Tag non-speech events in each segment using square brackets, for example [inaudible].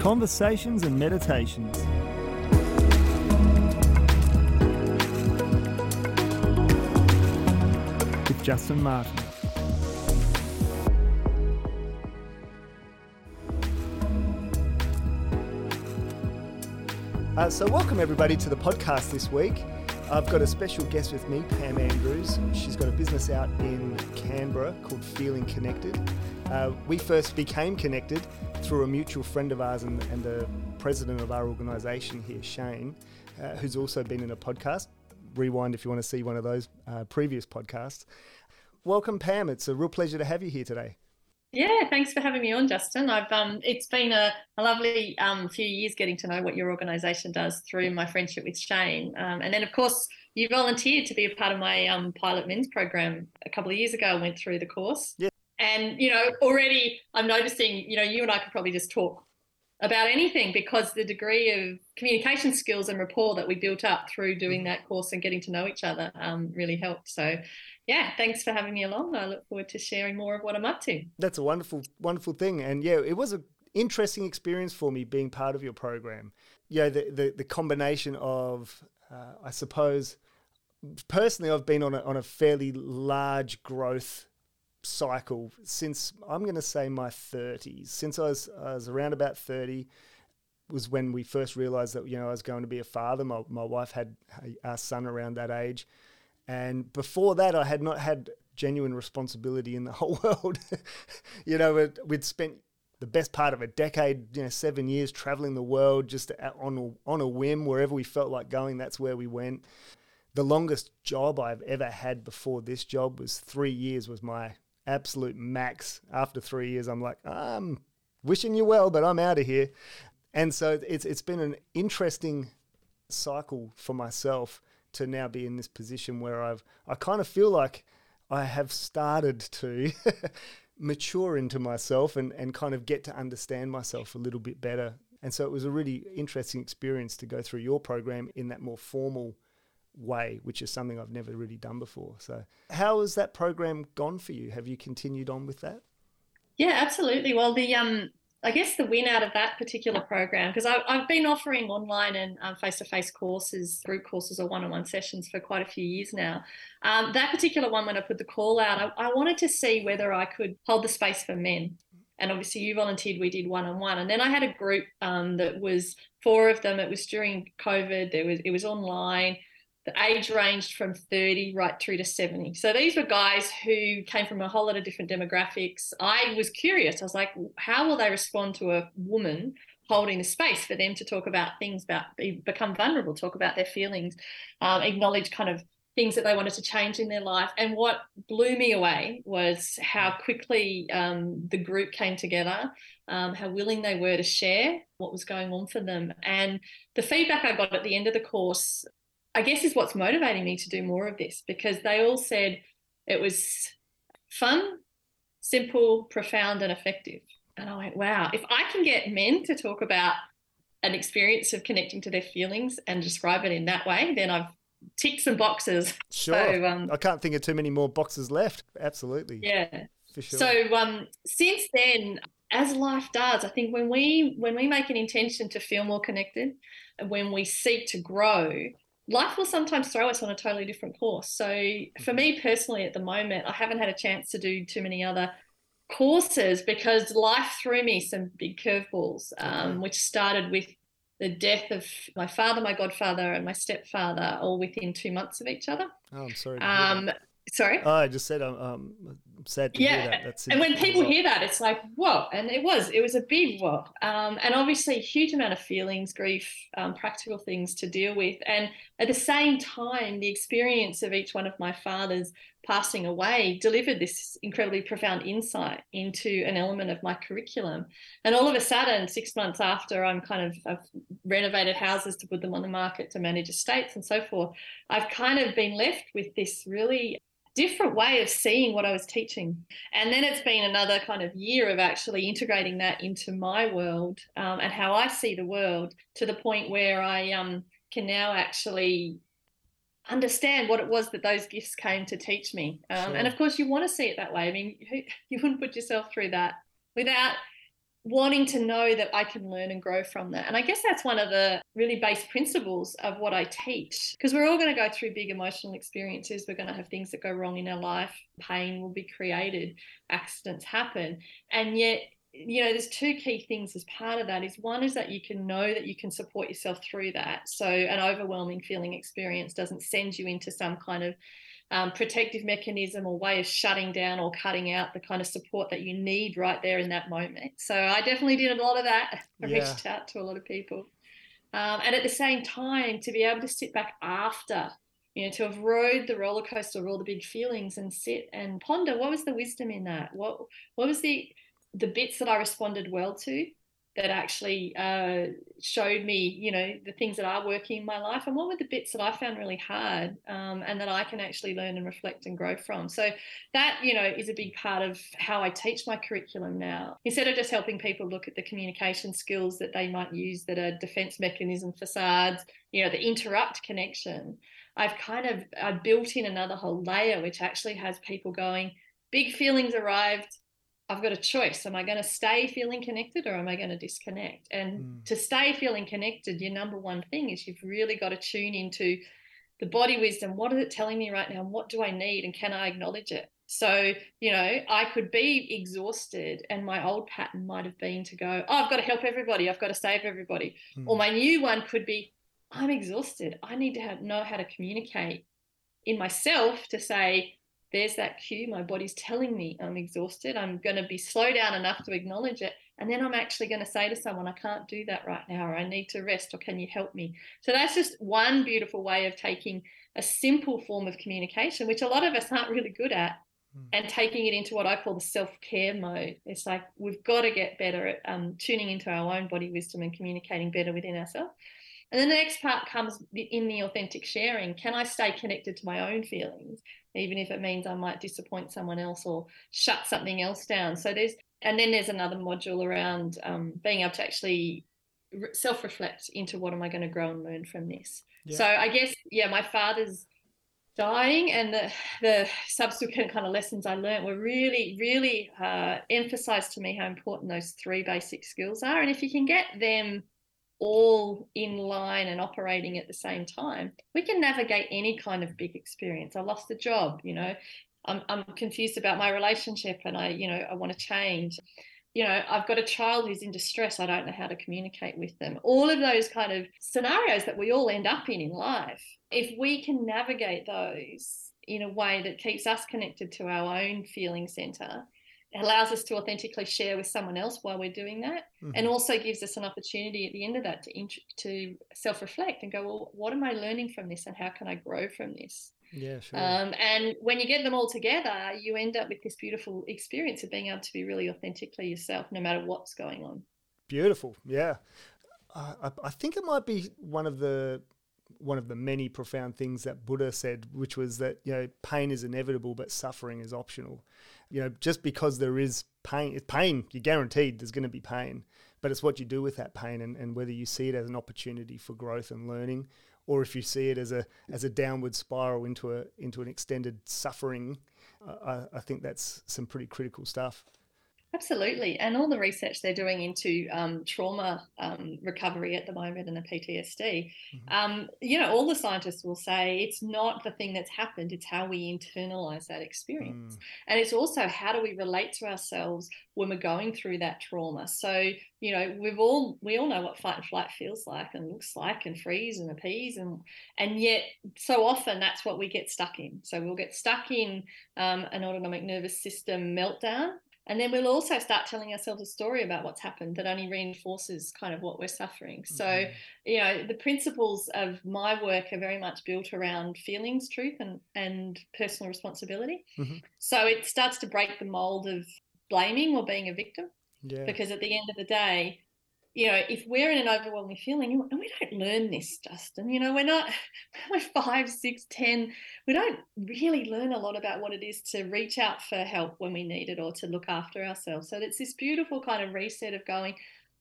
Conversations and Meditations. With Justin Martin. Uh, so, welcome everybody to the podcast this week. I've got a special guest with me, Pam Andrews. She's got a business out in Canberra called Feeling Connected. Uh, we first became connected through a mutual friend of ours and, and the president of our organisation here, Shane, uh, who's also been in a podcast. Rewind if you want to see one of those uh, previous podcasts. Welcome, Pam. It's a real pleasure to have you here today. Yeah, thanks for having me on, Justin. I've um, it's been a, a lovely um, few years getting to know what your organisation does through my friendship with Shane, um, and then of course you volunteered to be a part of my um, pilot men's program a couple of years ago. I went through the course, yeah. And you know already I'm noticing you know you and I could probably just talk about anything because the degree of communication skills and rapport that we built up through doing that course and getting to know each other um, really helped. So, yeah, thanks for having me along. I look forward to sharing more of what I'm up to. That's a wonderful, wonderful thing. And yeah, it was an interesting experience for me being part of your program. Yeah, the, the, the combination of, uh, I suppose, personally, I've been on a, on a fairly large growth cycle since I'm going to say my 30s. Since I was, I was around about 30, was when we first realized that you know I was going to be a father. My, my wife had our son around that age, and before that, I had not had genuine responsibility in the [laughs] whole world. you know, we'd spent the best part of a decade, you know, seven years traveling the world just on a, on a whim, wherever we felt like going. That's where we went. The longest job I've ever had before this job was three years. Was my absolute max. After three years, I'm like, I'm wishing you well, but I'm out of here. And so it's it's been an interesting cycle for myself to now be in this position where I've I kind of feel like I have started to [laughs] mature into myself and, and kind of get to understand myself a little bit better. And so it was a really interesting experience to go through your program in that more formal way, which is something I've never really done before. So, how has that program gone for you? Have you continued on with that? Yeah, absolutely. Well, the um, I guess the win out of that particular program, because I've been offering online and face to face courses, group courses, or one on one sessions for quite a few years now. Um, that particular one, when I put the call out, I, I wanted to see whether I could hold the space for men and obviously you volunteered we did one on one and then i had a group um, that was four of them it was during covid there was it was online the age ranged from 30 right through to 70. So these were guys who came from a whole lot of different demographics. I was curious. I was like, how will they respond to a woman holding the space for them to talk about things about become vulnerable, talk about their feelings, um, acknowledge kind of things that they wanted to change in their life. And what blew me away was how quickly um, the group came together, um, how willing they were to share what was going on for them. And the feedback I got at the end of the course I guess is what's motivating me to do more of this because they all said it was fun, simple, profound, and effective. And I went, wow, if I can get men to talk about an experience of connecting to their feelings and describe it in that way, then I've ticked some boxes. [laughs] Sure. So, um, I can't think of too many more boxes left. Absolutely. Yeah. For sure. So um, since then, as life does, I think when we when we make an intention to feel more connected, when we seek to grow, life will sometimes throw us on a totally different course. So for me mm-hmm. personally, at the moment, I haven't had a chance to do too many other courses because life threw me some big curveballs, um, which started with the death of my father, my godfather, and my stepfather, all within two months of each other. Oh, I'm sorry. Um, sorry. Oh, I just said um, um sad to yeah. hear that. That's and when people hear that, it's like, whoa. And it was, it was a big whoa. Um, and obviously, a huge amount of feelings, grief, um, practical things to deal with. And at the same time, the experience of each one of my fathers passing away delivered this incredibly profound insight into an element of my curriculum. And all of a sudden, six months after I'm kind of, I've renovated houses to put them on the market to manage estates and so forth, I've kind of been left with this really different way of seeing what I was teaching. And then it's been another kind of year of actually integrating that into my world um, and how I see the world to the point where I um, can now actually understand what it was that those gifts came to teach me. Um, sure. And of course, you want to see it that way. I mean, you, [laughs] you wouldn't put yourself through that without wanting to know that I can learn and grow from that. And I guess that's one of the really base principles of what I teach because we're all going to go through big emotional experiences. We're going to have things that go wrong in our life, pain will be created, accidents happen. And yet, you know, there's two key things as part of that is one is that you can know that you can support yourself through that. So an overwhelming feeling experience doesn't send you into some kind of um, protective mechanism or way of shutting down or cutting out the kind of support that you need right there in that moment. So I definitely did a lot of that. [laughs] I yeah. reached out to a lot of people. Um, and at the same time, to be able to sit back after, you know, to have rode the roller coaster of all the big feelings and sit and ponder what was the wisdom in that? What what was the the bits that I responded well to? That actually uh, showed me, you know, the things that are working in my life and what were the bits that I found really hard um, and that I can actually learn and reflect and grow from. So that, you know, is a big part of how I teach my curriculum now. Instead of just helping people look at the communication skills that they might use that are defense mechanism facades, you know, the interrupt connection, I've kind of I built in another whole layer which actually has people going, big feelings arrived, I've got a choice. Am I going to stay feeling connected or am I going to disconnect? And mm. to stay feeling connected, your number one thing is you've really got to tune into the body wisdom. What is it telling me right now? What do I need? And can I acknowledge it? So, you know, I could be exhausted, and my old pattern might have been to go, Oh, I've got to help everybody. I've got to save everybody. Mm. Or my new one could be, I'm exhausted. I need to have, know how to communicate in myself to say, there's that cue. My body's telling me I'm exhausted. I'm going to be slow down enough to acknowledge it. And then I'm actually going to say to someone, I can't do that right now, or I need to rest, or can you help me? So that's just one beautiful way of taking a simple form of communication, which a lot of us aren't really good at, mm. and taking it into what I call the self care mode. It's like we've got to get better at um, tuning into our own body wisdom and communicating better within ourselves. And then the next part comes in the authentic sharing. Can I stay connected to my own feelings? even if it means I might disappoint someone else or shut something else down. So there's, and then there's another module around um, being able to actually self reflect into what am I going to grow and learn from this. Yeah. So I guess, yeah, my father's dying and the, the subsequent kind of lessons I learned were really, really uh, emphasized to me how important those three basic skills are. And if you can get them all in line and operating at the same time, we can navigate any kind of big experience. I lost a job, you know, I'm, I'm confused about my relationship and I, you know, I want to change. You know, I've got a child who's in distress. I don't know how to communicate with them. All of those kind of scenarios that we all end up in in life. If we can navigate those in a way that keeps us connected to our own feeling center allows us to authentically share with someone else while we're doing that mm-hmm. and also gives us an opportunity at the end of that to int- to self-reflect and go well what am i learning from this and how can i grow from this? Yeah sure. Um, and when you get them all together you end up with this beautiful experience of being able to be really authentically yourself no matter what's going on. Beautiful yeah. Uh, I think it might be one of the one of the many profound things that Buddha said, which was that you know pain is inevitable, but suffering is optional. You know, just because there is pain, it's pain. You're guaranteed there's going to be pain, but it's what you do with that pain, and, and whether you see it as an opportunity for growth and learning, or if you see it as a as a downward spiral into a into an extended suffering. I, I think that's some pretty critical stuff. Absolutely. And all the research they're doing into um, trauma um, recovery at the moment and the PTSD, mm-hmm. um, you know, all the scientists will say it's not the thing that's happened, it's how we internalize that experience. Mm. And it's also how do we relate to ourselves when we're going through that trauma. So, you know, we've all, we all know what fight and flight feels like and looks like and freeze and appease. And, and yet so often that's what we get stuck in. So we'll get stuck in um, an autonomic nervous system meltdown and then we'll also start telling ourselves a story about what's happened that only reinforces kind of what we're suffering. Mm-hmm. So, you know, the principles of my work are very much built around feelings, truth, and, and personal responsibility. Mm-hmm. So it starts to break the mold of blaming or being a victim. Yeah. Because at the end of the day, you know, if we're in an overwhelming feeling, and we don't learn this, Justin, you know, we're not, [laughs] we're five, six, ten, we don't really learn a lot about what it is to reach out for help when we need it or to look after ourselves. So it's this beautiful kind of reset of going,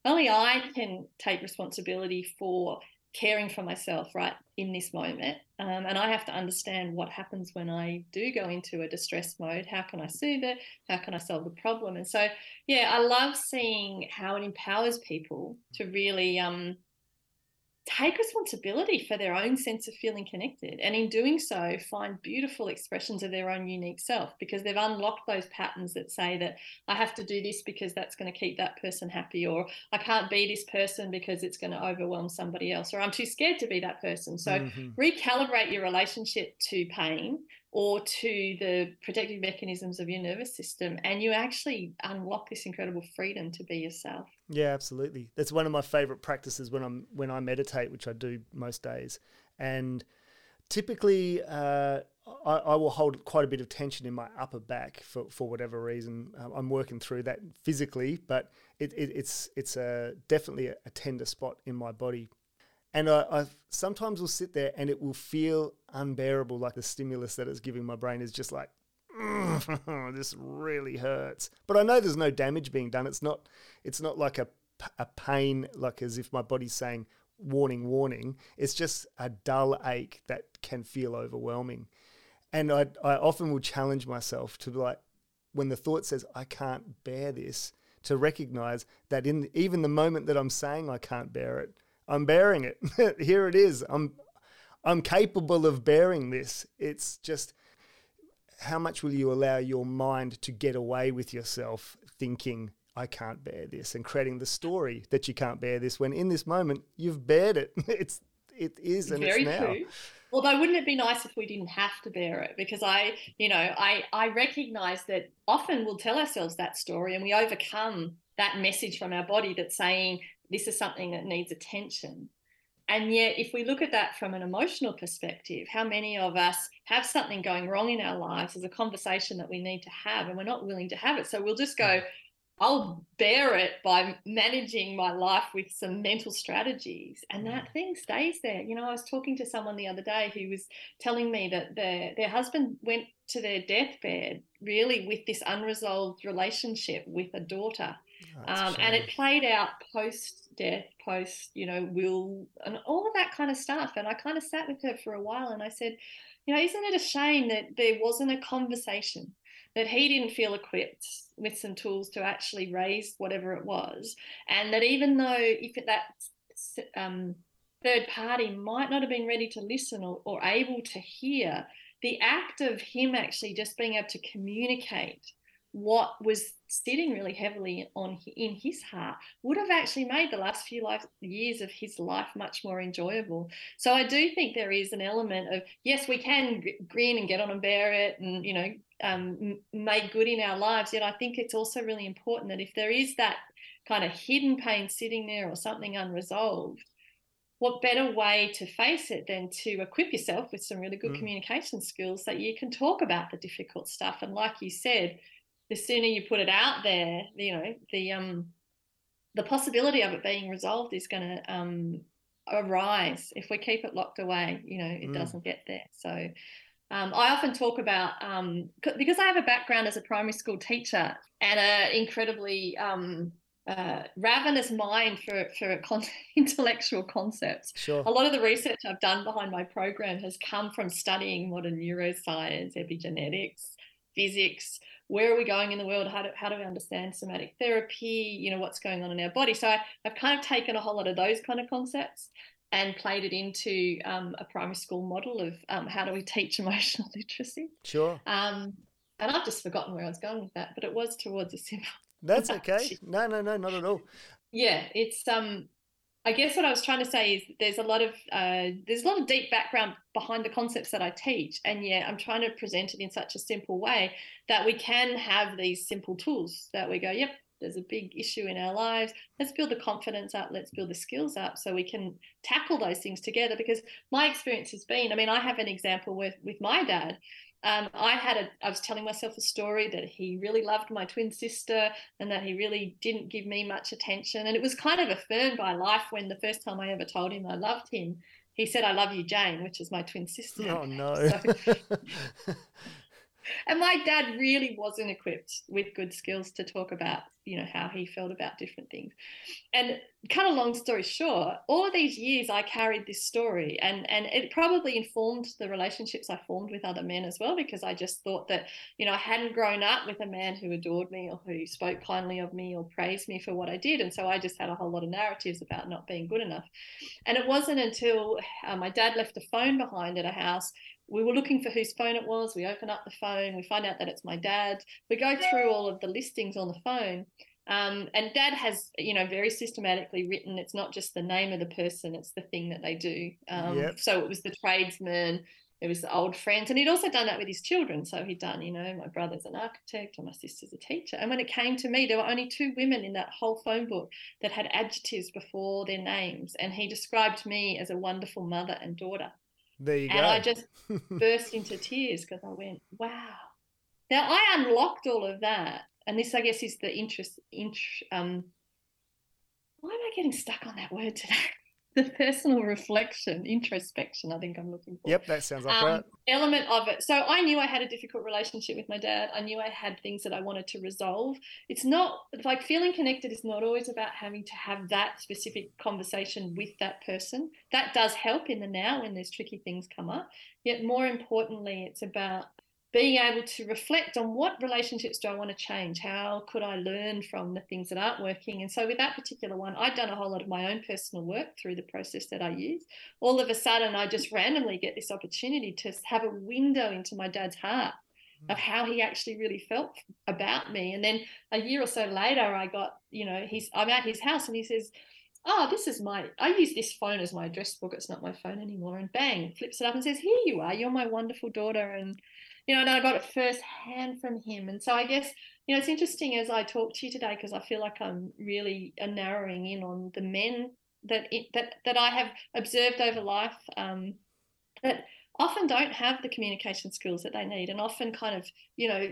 only I can take responsibility for caring for myself right in this moment. Um, and I have to understand what happens when I do go into a distress mode. How can I soothe it? How can I solve the problem? And so, yeah, I love seeing how it empowers people to really um, take responsibility for their own sense of feeling connected and in doing so find beautiful expressions of their own unique self because they've unlocked those patterns that say that i have to do this because that's going to keep that person happy or i can't be this person because it's going to overwhelm somebody else or i'm too scared to be that person so mm-hmm. recalibrate your relationship to pain or to the protective mechanisms of your nervous system and you actually unlock this incredible freedom to be yourself. Yeah absolutely. That's one of my favorite practices when i'm when i meditate which i do most days. And typically uh, I, I, will hold quite a bit of tension in my upper back for, for whatever reason. Um, I'm working through that physically, but it, it, it's it's a, definitely a, a tender spot in my body and I, I, sometimes will sit there and it will feel unbearable, like the stimulus that it's giving my brain is just like, mm, [laughs] this really hurts. But I know there's no damage being done. It's not. It's not like a a pain, like as if my body's saying warning, warning. It's just a dull ache that can feel overwhelming. And I, I often will challenge myself to like, when the thought says I can't bear this, to recognize that in even the moment that I'm saying I can't bear it, I'm bearing it. [laughs] Here it is. I'm I'm capable of bearing this. It's just how much will you allow your mind to get away with yourself thinking I can't bear this and creating the story that you can't bear this when in this moment you've bared it. [laughs] It's it is and Very it's now. True. Although wouldn't it be nice if we didn't have to bear it? Because I, you know, I I recognize that often we'll tell ourselves that story and we overcome that message from our body that's saying this is something that needs attention. And yet, if we look at that from an emotional perspective, how many of us have something going wrong in our lives as a conversation that we need to have, and we're not willing to have it? So we'll just go, I'll bear it by managing my life with some mental strategies. And that mm. thing stays there. You know, I was talking to someone the other day who was telling me that their, their husband went to their deathbed really with this unresolved relationship with a daughter. Um, and it played out post death, post, you know, will, and all of that kind of stuff. And I kind of sat with her for a while and I said, you know, isn't it a shame that there wasn't a conversation, that he didn't feel equipped with some tools to actually raise whatever it was? And that even though if that um, third party might not have been ready to listen or, or able to hear, the act of him actually just being able to communicate what was sitting really heavily on in his heart would have actually made the last few life, years of his life much more enjoyable. So I do think there is an element of yes, we can grin and get on and bear it, and you know, um, make good in our lives. Yet I think it's also really important that if there is that kind of hidden pain sitting there or something unresolved, what better way to face it than to equip yourself with some really good mm. communication skills that you can talk about the difficult stuff and like you said the sooner you put it out there, you know, the um, the possibility of it being resolved is going to um, arise. If we keep it locked away, you know, it mm. doesn't get there. So um, I often talk about um, because I have a background as a primary school teacher and an incredibly um, uh, ravenous mind for for con- [laughs] intellectual concepts. Sure. A lot of the research I've done behind my program has come from studying modern neuroscience, epigenetics, physics, where are we going in the world? How do, how do we understand somatic therapy? You know, what's going on in our body? So I, have kind of taken a whole lot of those kind of concepts and played it into um, a primary school model of um, how do we teach [laughs] emotional literacy. Sure. Um, and I've just forgotten where I was going with that, but it was towards a simple. That's [laughs] okay. No, no, no, not at all. Yeah, it's um I guess what I was trying to say is there's a lot of uh, there's a lot of deep background behind the concepts that I teach, and yeah, I'm trying to present it in such a simple way that we can have these simple tools that we go, yep, there's a big issue in our lives. Let's build the confidence up. Let's build the skills up so we can tackle those things together. Because my experience has been, I mean, I have an example with with my dad um, I had a, I was telling myself a story that he really loved my twin sister and that he really didn't give me much attention. And it was kind of affirmed by life when the first time I ever told him I loved him, he said, I love you, Jane, which is my twin sister. Oh, no. So, [laughs] [laughs] and my dad really wasn't equipped with good skills to talk about you know how he felt about different things. And cut a long story short all these years i carried this story and and it probably informed the relationships i formed with other men as well because i just thought that you know i hadn't grown up with a man who adored me or who spoke kindly of me or praised me for what i did. And so i just had a whole lot of narratives about not being good enough. And it wasn't until uh, my dad left a phone behind at a house we were looking for whose phone it was. We open up the phone, we find out that it's my dad. We go through all of the listings on the phone. Um, and dad has, you know, very systematically written it's not just the name of the person, it's the thing that they do. Um, yep. So it was the tradesman, it was the old friends. And he'd also done that with his children. So he'd done, you know, my brother's an architect and my sister's a teacher. And when it came to me, there were only two women in that whole phone book that had adjectives before their names. And he described me as a wonderful mother and daughter. There you and go. I just [laughs] burst into tears because I went, wow. Now I unlocked all of that. And this, I guess, is the interest. Int, um, why am I getting stuck on that word today? The personal reflection, introspection, I think I'm looking for. Yep, that sounds like um, right. Element of it. So I knew I had a difficult relationship with my dad. I knew I had things that I wanted to resolve. It's not like feeling connected is not always about having to have that specific conversation with that person. That does help in the now when there's tricky things come up. Yet more importantly, it's about being able to reflect on what relationships do I want to change? How could I learn from the things that aren't working? And so, with that particular one, I'd done a whole lot of my own personal work through the process that I use. All of a sudden, I just randomly get this opportunity to have a window into my dad's heart of hmm. how he actually really felt about me. And then a year or so later, I got, you know, he's I'm at his house and he says, Oh, this is my I use this phone as my address book. It's not my phone anymore. And bang, flips it up and says, Here you are, you're my wonderful daughter. And you know, and I got it firsthand from him. And so I guess, you know, it's interesting as I talk to you today because I feel like I'm really uh, narrowing in on the men that it, that that I have observed over life um, that often don't have the communication skills that they need, and often kind of, you know,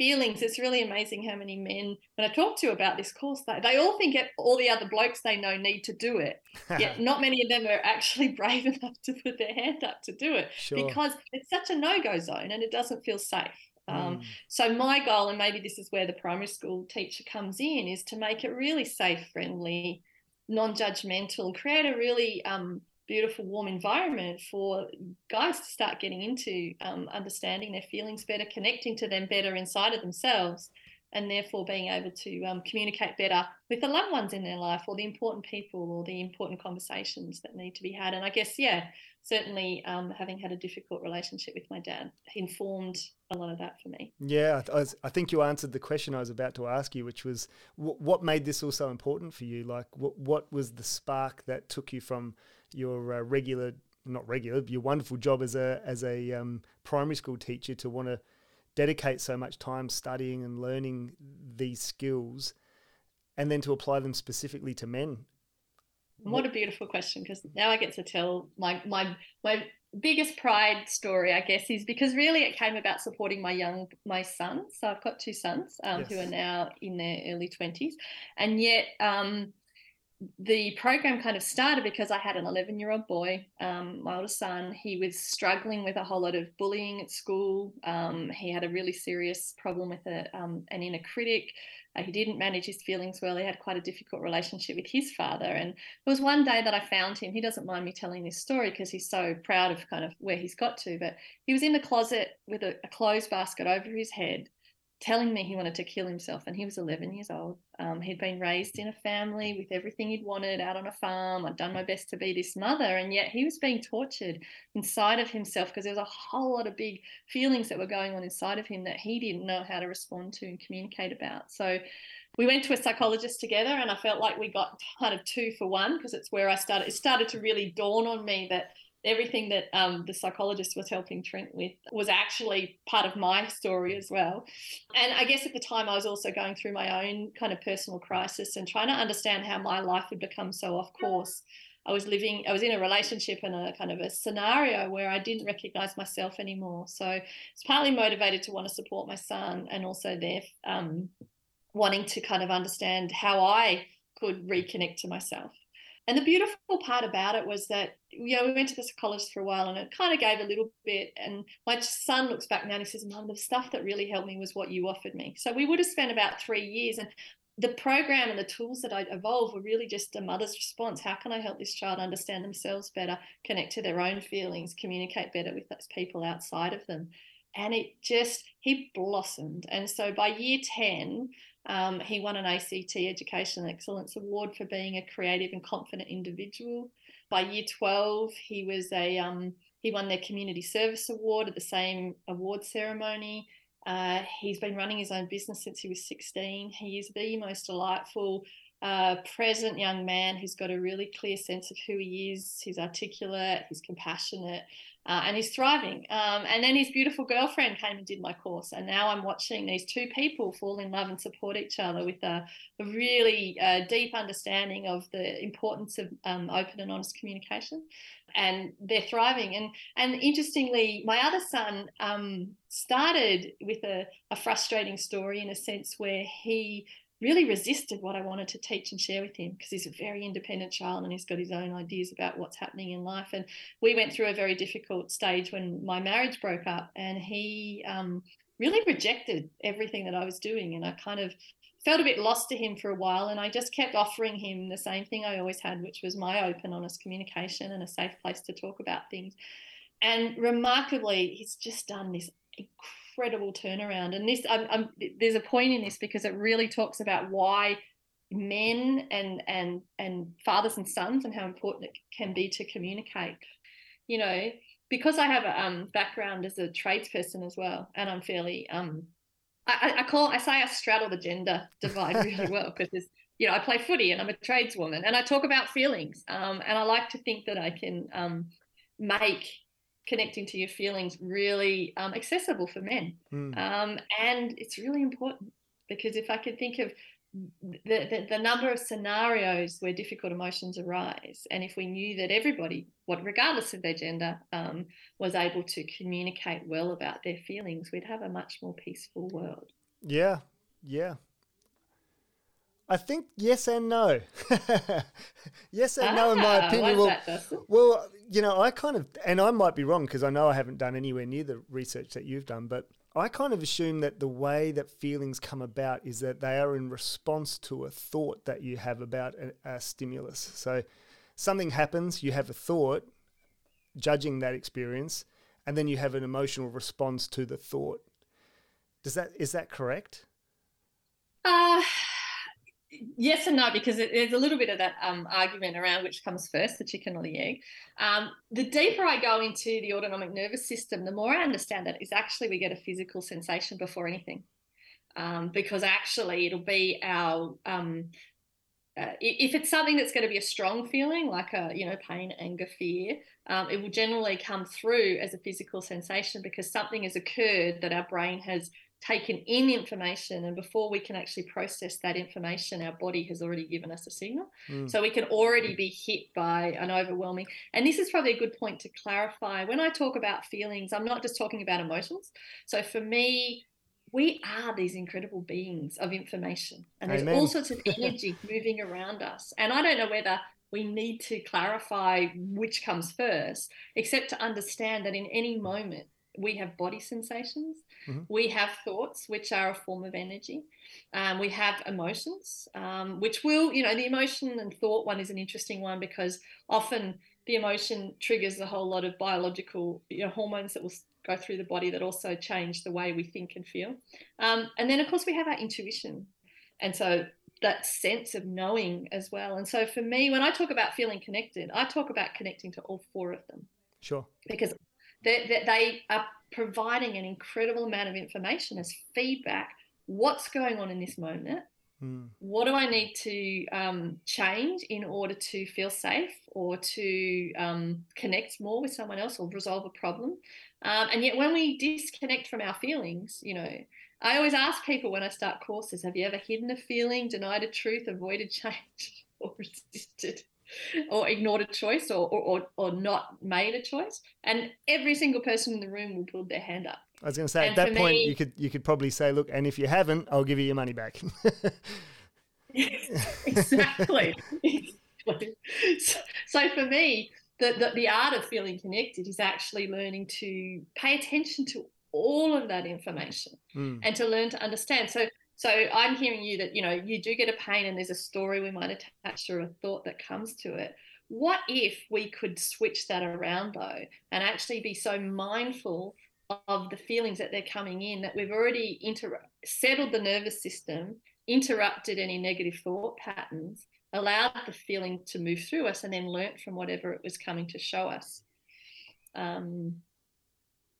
feelings. It's really amazing how many men, when I talk to about this course, they, they all think all the other blokes they know need to do it. Yet [laughs] not many of them are actually [laughs] brave enough to put their hand up to do it sure. because it's such a no-go zone and it doesn't feel safe. Um, mm. So my goal, and maybe this is where the primary school teacher comes in, is to make it really safe, friendly, non-judgmental, create a really um, beautiful, warm environment for guys to start getting into um, understanding their feelings better, connecting to them better inside of themselves, and therefore being able to um, communicate better with the loved ones in their life or the important people or the important conversations that need to be had. And I guess, yeah, certainly um, having had a difficult relationship with my dad informed a lot of that for me. Yeah, I, I, think you answered the question I was about to ask you, which was what made this all so important for you? Like, what was the spark that took you from your uh, regular, not regular, your wonderful job as a as a um, primary school teacher to want to dedicate so much time studying and learning these skills, and then to apply them specifically to men. What a beautiful question! Because now I get to tell my my my biggest pride story, I guess, is because really it came about supporting my young my sons. So I've got two sons um, yes. who are now in their early twenties, and yet. Um, the program kind of started because I had an 11 year old boy, um, my oldest son. He was struggling with a whole lot of bullying at school. Um, he had a really serious problem with a, um, an inner critic. Uh, he didn't manage his feelings well. He had quite a difficult relationship with his father. And it was one day that I found him. He doesn't mind me telling this story because he's so proud of kind of where he's got to. But he was in the closet with a, a clothes basket over his head telling me he wanted to kill himself and he was 11 years old. Um, he'd been raised in a family with everything he'd wanted out on a farm i'd done my best to be this mother and yet he was being tortured inside of himself because there was a whole lot of big feelings that were going on inside of him that he didn't know how to respond to and communicate about. So we went to a psychologist together and i felt like we got kind of two for one because it's where i started it started to really dawn on me that everything that um, the psychologist was helping Trent with was actually part of my story as well. And I guess at the time I was also going through my own kind of personal crisis and trying to understand how my life had become so off course. I was living, I was in a relationship and a kind of a scenario where I didn't recognize myself anymore. So it's partly motivated to want to support my son and also there um, wanting to kind of understand how I could reconnect to myself. And the beautiful part about it was that you know we went to the psychologist for a while and it kind of gave a little bit and my son looks back now and he says mum the stuff that really helped me was what you offered me so we would have spent about three years and the program and the tools that I evolved were really just a mother's response. How can I help this child understand themselves better, connect to their own feelings, communicate better with those people outside of them? And it just, he blossomed. And so by year 10, um, he won an ACT Education Excellence Award for being a creative and confident individual. By year 12, he was a um, he won their Community Service Award at the same award ceremony. Uh, he's been running his own business since he was 16. He is the most delightful, uh, present young man who's got a really clear sense of who he is. He's articulate, he's compassionate, uh, and he's thriving. Um, and then his beautiful girlfriend came and did my course, and now I'm watching these two people fall in love and support each other with a, a really uh, deep understanding of the importance of um, open and honest communication. And they're thriving. And and interestingly, my other son um, started with a, a frustrating story in a sense where he really resisted what I wanted to teach and share with him because he's a very independent child and he's got his own ideas about what's happening in life. And we went through a very difficult stage when my marriage broke up, and he um, really rejected everything that I was doing. And I kind of felt a bit lost to him for a while. And I just kept offering him the same thing I always had, which was my open, honest communication and a safe place to talk about things. And remarkably, he's just done this incredible incredible turnaround. And this, I'm, I'm, there's a point in this because it really talks about why men and and and fathers and sons and how important it can be to communicate. You know, because I have a um, background as a tradesperson as well, and I'm fairly um, I, I call I say I straddle the gender divide really well [laughs] because you know I play footy and I'm a tradeswoman and I talk about feelings um, and I like to think that I can um, make connecting to your feelings really um, accessible for men. Mm. Um, and it's really important because if I could think of the, the, the, number of scenarios where difficult emotions arise, and if we knew that everybody, what regardless of their gender, um, was able to communicate well about their feelings, we'd have a much more peaceful world. Yeah, yeah. I think yes and no. [laughs] yes and ah, no, in my ah, opinion. Well, that, well, you know, I kind of, and I might be wrong because I know I haven't done anywhere near the research that you've done, but I kind of assume that the way that feelings come about is that they are in response to a thought that you have about a, a stimulus. So something happens, you have a thought, judging that experience, and then you have an emotional response to the thought. Does that is that correct? Uh yes and no because it, there's a little bit of that um, argument around which comes first the chicken or the egg. Um, the deeper i go into the autonomic nervous system the more i understand that is actually we get a physical sensation before anything. Um, because actually it'll be our um, uh, if it's something that's going to be a strong feeling like a you know pain anger fear um, it will generally come through as a physical sensation because something has occurred that our brain has taken in information and before we can actually process that information our body has already given us a signal mm. so we can already be hit by an overwhelming and this is probably a good point to clarify when i talk about feelings i'm not just talking about emotions so for me we are these incredible beings of information and there's Amen. all sorts of [laughs] energy moving around us and i don't know whether we need to clarify which comes first except to understand that in any moment we have body sensations, mm-hmm. we have thoughts, which are a form of energy, um, we have emotions, um, which will, you know, the emotion and thought one is an interesting one because often the emotion triggers a whole lot of biological you know, hormones that will go through the body that also change the way we think and feel. Um, and then, of course, we have our intuition. And so that sense of knowing as well. And so for me, when I talk about feeling connected, I talk about connecting to all four of them. Sure. Because that they, they are providing an incredible amount of information as feedback. What's going on in this moment? Mm. What do I need to um, change in order to feel safe or to um, connect more with someone else or resolve a problem? Um, and yet, when we disconnect from our feelings, you know, I always ask people when I start courses have you ever hidden a feeling, denied a truth, avoided change, [laughs] or resisted? Or ignored a choice or, or, or, not made a choice. And every single person in the room will put their hand up. I was going to say and at that point me, you could you could probably say, look, and if you haven't, I'll give you your money back. exactly. [laughs] exactly. So, so for me, the, the, the art of feeling connected is actually learning to pay attention to all of that information mm. and to learn to understand. So so I'm hearing you that you know you do get a pain and there's a story we might attach or a thought that comes to it. What if we could switch that around though and actually be so mindful of the feelings that they're coming in that we've already inter- settled the nervous system, interrupted any negative thought patterns, allowed the feeling to move through us, and then learnt from whatever it was coming to show us. Um,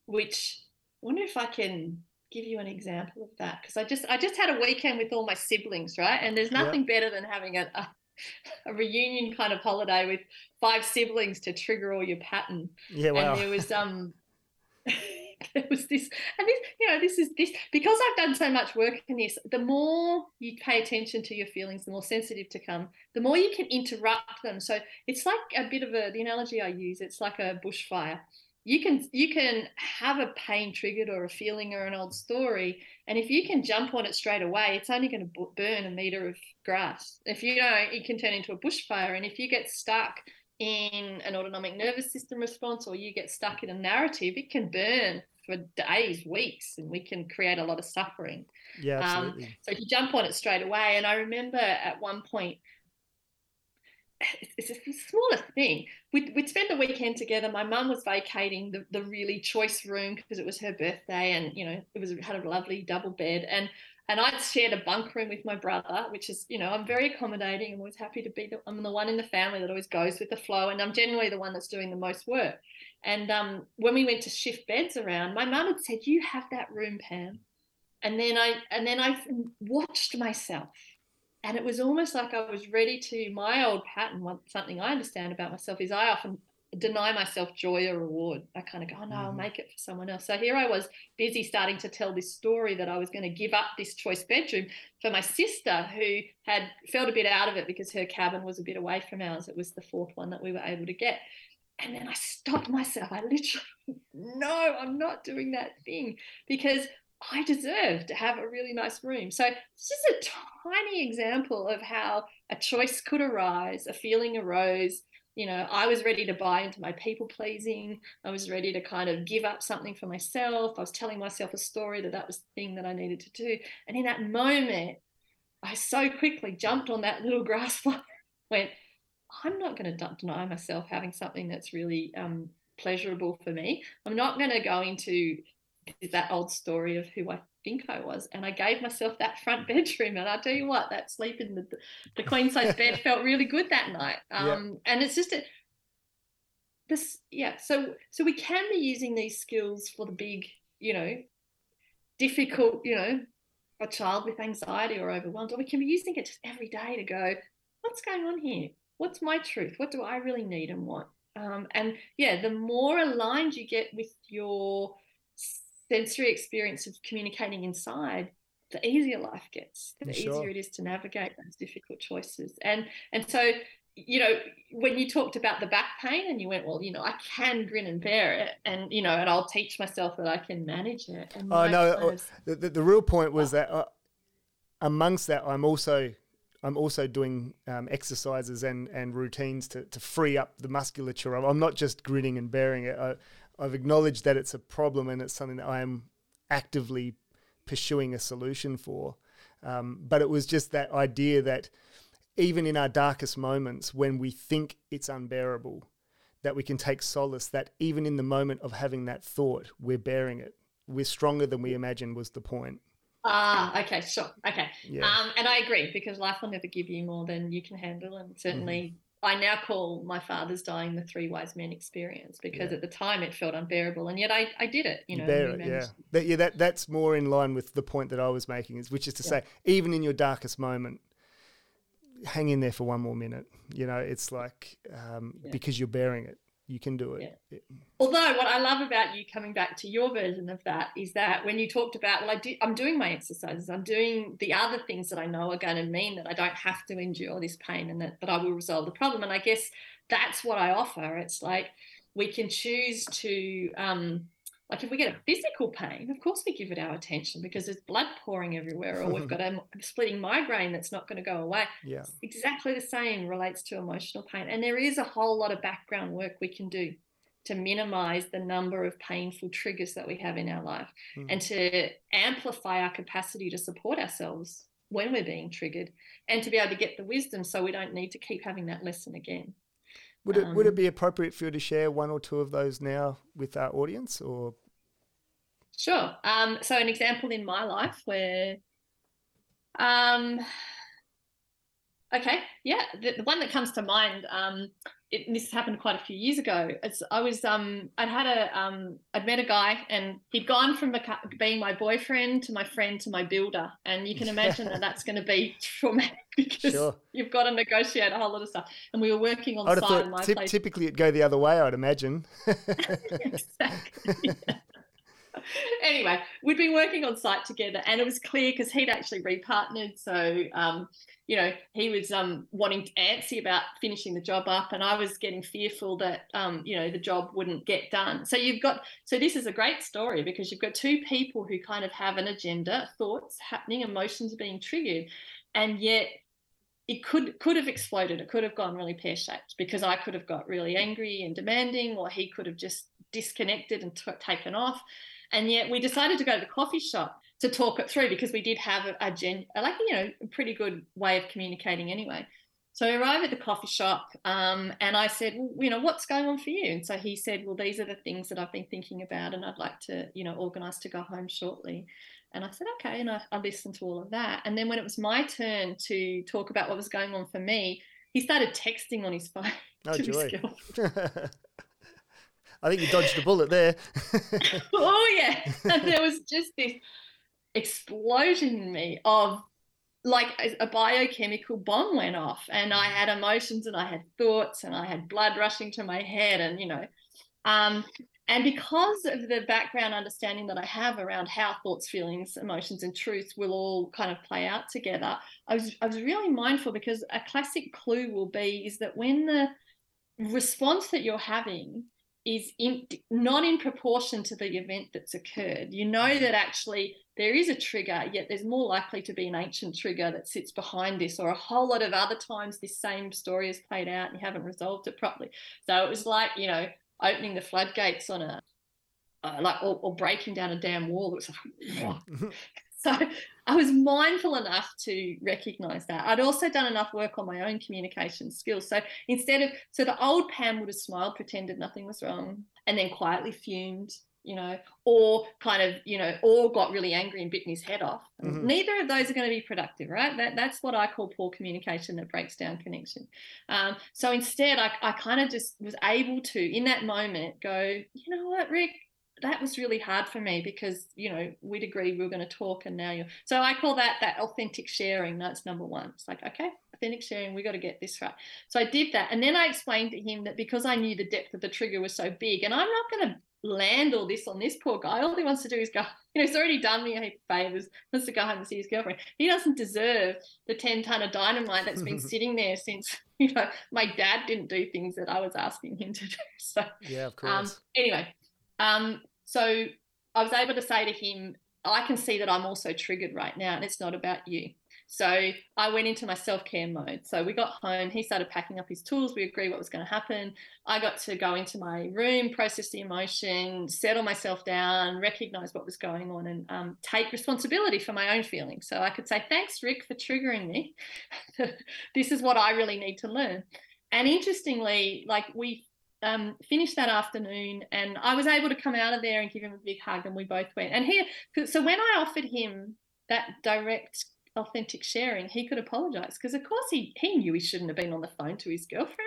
which I wonder if I can give you an example of that because I just I just had a weekend with all my siblings, right? And there's nothing yeah. better than having a, a, a reunion kind of holiday with five siblings to trigger all your pattern. Yeah, wow. And there was [laughs] um [laughs] there was this and this you know this is this because I've done so much work in this the more you pay attention to your feelings the more sensitive to come the more you can interrupt them so it's like a bit of a the analogy I use it's like a bushfire you can you can have a pain triggered or a feeling or an old story and if you can jump on it straight away it's only going to burn a meter of grass if you don't it can turn into a bushfire and if you get stuck in an autonomic nervous system response or you get stuck in a narrative it can burn for days weeks and we can create a lot of suffering yeah um, absolutely. Um, so if you jump on it straight away and i remember at one point it's, the smallest thing. We'd, we'd spend the weekend together. My mum was vacating the, the really choice room because it was her birthday, and you know it was had a lovely double bed. And and I'd shared a bunk room with my brother, which is you know I'm very accommodating. I'm always happy to be the I'm the one in the family that always goes with the flow, and I'm generally the one that's doing the most work. And um, when we went to shift beds around, my mum had said, "You have that room, Pam." And then I and then I watched myself and it was almost like I was ready to my old pattern. One something I understand about myself is I often deny myself joy or reward. I kind of go, oh no, mm-hmm. I'll make it for someone else. So here I was busy starting to tell this story that I was going to give up this choice bedroom for my sister who had felt a bit out of it because her cabin was a bit away from ours. It was the fourth one that we were able to get. And then I stopped myself. I literally, [laughs] no, I'm not doing that thing because I deserve to have a really nice room. So it's just a tiny example of how a choice could arise, a feeling arose. You know, I was ready to buy into my people pleasing. I was ready to kind of give up something for myself. I was telling myself a story that that was the thing that I needed to do. And in that moment, I so quickly jumped on that little [laughs] grass floor, went, I'm not going to deny myself having something that's really um, pleasurable for me. I'm not going to go into is that old story of who I think I was. And I gave myself that front bedroom. And I tell you what, that sleep in the, the queen size bed [laughs] felt really good that night. Um, And it's just a, this, yeah. So, so we can be using these skills for the big, you know, difficult, you know, a child with anxiety or overwhelmed, or we can be using it just every day to go, what's going on here? What's my truth? What do I really need and want? Um, and yeah, the more aligned you get with your sensory experience of communicating inside, the easier life gets, the sure. easier it is to navigate those difficult choices. And and so, you know, when you talked about the back pain and you went, well, you know, I can grin and bear it, and you know, and I'll teach myself that I can manage it. And oh no, uh, the, the, the real point was that uh, amongst that, I'm also I'm also doing um, exercises and, and routines to, to free up the musculature. I'm not just grinning and bearing it. I, I've acknowledged that it's a problem and it's something that I am actively pursuing a solution for. Um, but it was just that idea that even in our darkest moments, when we think it's unbearable, that we can take solace that even in the moment of having that thought, we're bearing it. We're stronger than we imagined was the point. Ah, okay, sure. Okay. Yeah. Um, and I agree because life will never give you more than you can handle. And certainly mm-hmm. I now call my father's dying the three wise men experience because yeah. at the time it felt unbearable, and yet I, I did it. You know, bear it, yeah. That, yeah, that that's more in line with the point that I was making, is which is to yeah. say, even in your darkest moment, hang in there for one more minute. You know, it's like um, yeah. because you're bearing it you can do it. Yeah. Although what I love about you coming back to your version of that is that when you talked about, well, I do, I'm doing my exercises, I'm doing the other things that I know are going to mean that I don't have to endure this pain and that, that I will resolve the problem. And I guess that's what I offer. It's like we can choose to um, like if we get a physical pain, of course we give it our attention because there's blood pouring everywhere, or we've [laughs] got a splitting migraine that's not going to go away. Yeah. Exactly the same relates to emotional pain. And there is a whole lot of background work we can do to minimize the number of painful triggers that we have in our life mm. and to amplify our capacity to support ourselves when we're being triggered and to be able to get the wisdom so we don't need to keep having that lesson again. Would it um, would it be appropriate for you to share one or two of those now with our audience, or? Sure. Um, so an example in my life where, um, okay, yeah, the, the one that comes to mind. Um, it, this happened quite a few years ago. It's, I was um, I'd had a um, I'd met a guy and he'd gone from being my boyfriend to my friend to my builder, and you can [laughs] imagine that that's going to be [laughs] traumatic because sure. you've got to negotiate a whole lot of stuff. And we were working on site in my t-. Typically, it'd go the other way, I'd imagine. exactly. [laughs] Yeah. anyway, we'd been working on site together, and it was clear because he'd actually repartnered. So, um, you know, he was um, wanting antsy about finishing the job up, and I was getting fearful that, um, you know, the job wouldn't get done. So you've got, so this is a great story because you've got two people who kind of have an agenda, thoughts happening, emotions being triggered, and yet it could could have exploded. It could have gone really pear shaped because I could have got really angry and demanding, or he could have just disconnected and t- taken off. And yet we decided to go to the coffee shop to talk it through because we did have a, a gen, like, you know, a pretty good way of communicating anyway. So I arrived at the coffee shop um, and I said, well, you know, what's going on for you? And so he said, well, these are the things that I've been thinking about and I'd like to, you know, organise to go home shortly. And I said, okay. And I, I listened to all of that. And then when it was my turn to talk about what was going on for me, he started texting on his phone. [laughs] Oh, joy. [laughs] I think you dodged a bullet there. [laughs] oh yeah, and there was just this explosion in me of like a, biochemical bomb went off, and I had emotions and I had thoughts and I had blood rushing to my head, and you know, um, and because of the background understanding that I have around how thoughts, feelings, emotions, and truth will all kind of play out together, I was I was really mindful because a classic clue will be is that when the response that you're having is in, not in proportion to the event that's occurred. You know that actually there is a trigger, yet there's more likely to be an ancient trigger that sits behind this, or a whole lot of other times this same story has played out and you haven't resolved it properly. So it was like, you know, opening the floodgates on a, uh, like, or, or, breaking down a dam wall. It was like, [laughs] So I was mindful enough to recognize that. I'd also done enough work on my own communication skills. So instead of, so the old Pam would have smiled, pretended nothing was wrong, and then quietly fumed, you know, or kind of, you know, or got really angry and bitten his head off. Mm-hmm. Neither of those are going to be productive, right? That, that's what I call poor communication that breaks down connection. Um, so instead, I, I kind of just was able to, in that moment, go, you know what, Rick, that was really hard for me because you know we'd agreed we were going to talk and now you're so i call that that authentic sharing that's number one it's like okay authentic sharing we got to get this right so i did that and then i explained to him that because i knew the depth of the trigger was so big and i'm not going to land all this on this poor guy. All he wants to do is go [laughs] you know he's already done me a heap of favors wants to go home and see his girlfriend. He doesn't deserve the 10 ton of dynamite that's been [laughs] sitting there since [laughs] you know my dad didn't do things that i was asking him to do. So yeah of um, course. um, anyway um, so I was able to say to him, I can see that I'm also triggered right now, and it's not about you. So I went into my self care mode. So we got home, he started packing up his tools. We agreed what was going to happen. I got to go into my room, process the emotion, settle myself down, recognize what was going on, and um, take responsibility for my own feelings. So I could say, Thanks, Rick, for triggering me. [laughs] this is what I really need to learn. And interestingly, like we um, finished that afternoon and I was able to come out of there and give him a big hug and we both went. And he, so when I offered him that direct, authentic sharing, he could apologize because of course he, he knew he shouldn't have been on the phone to his girlfriend.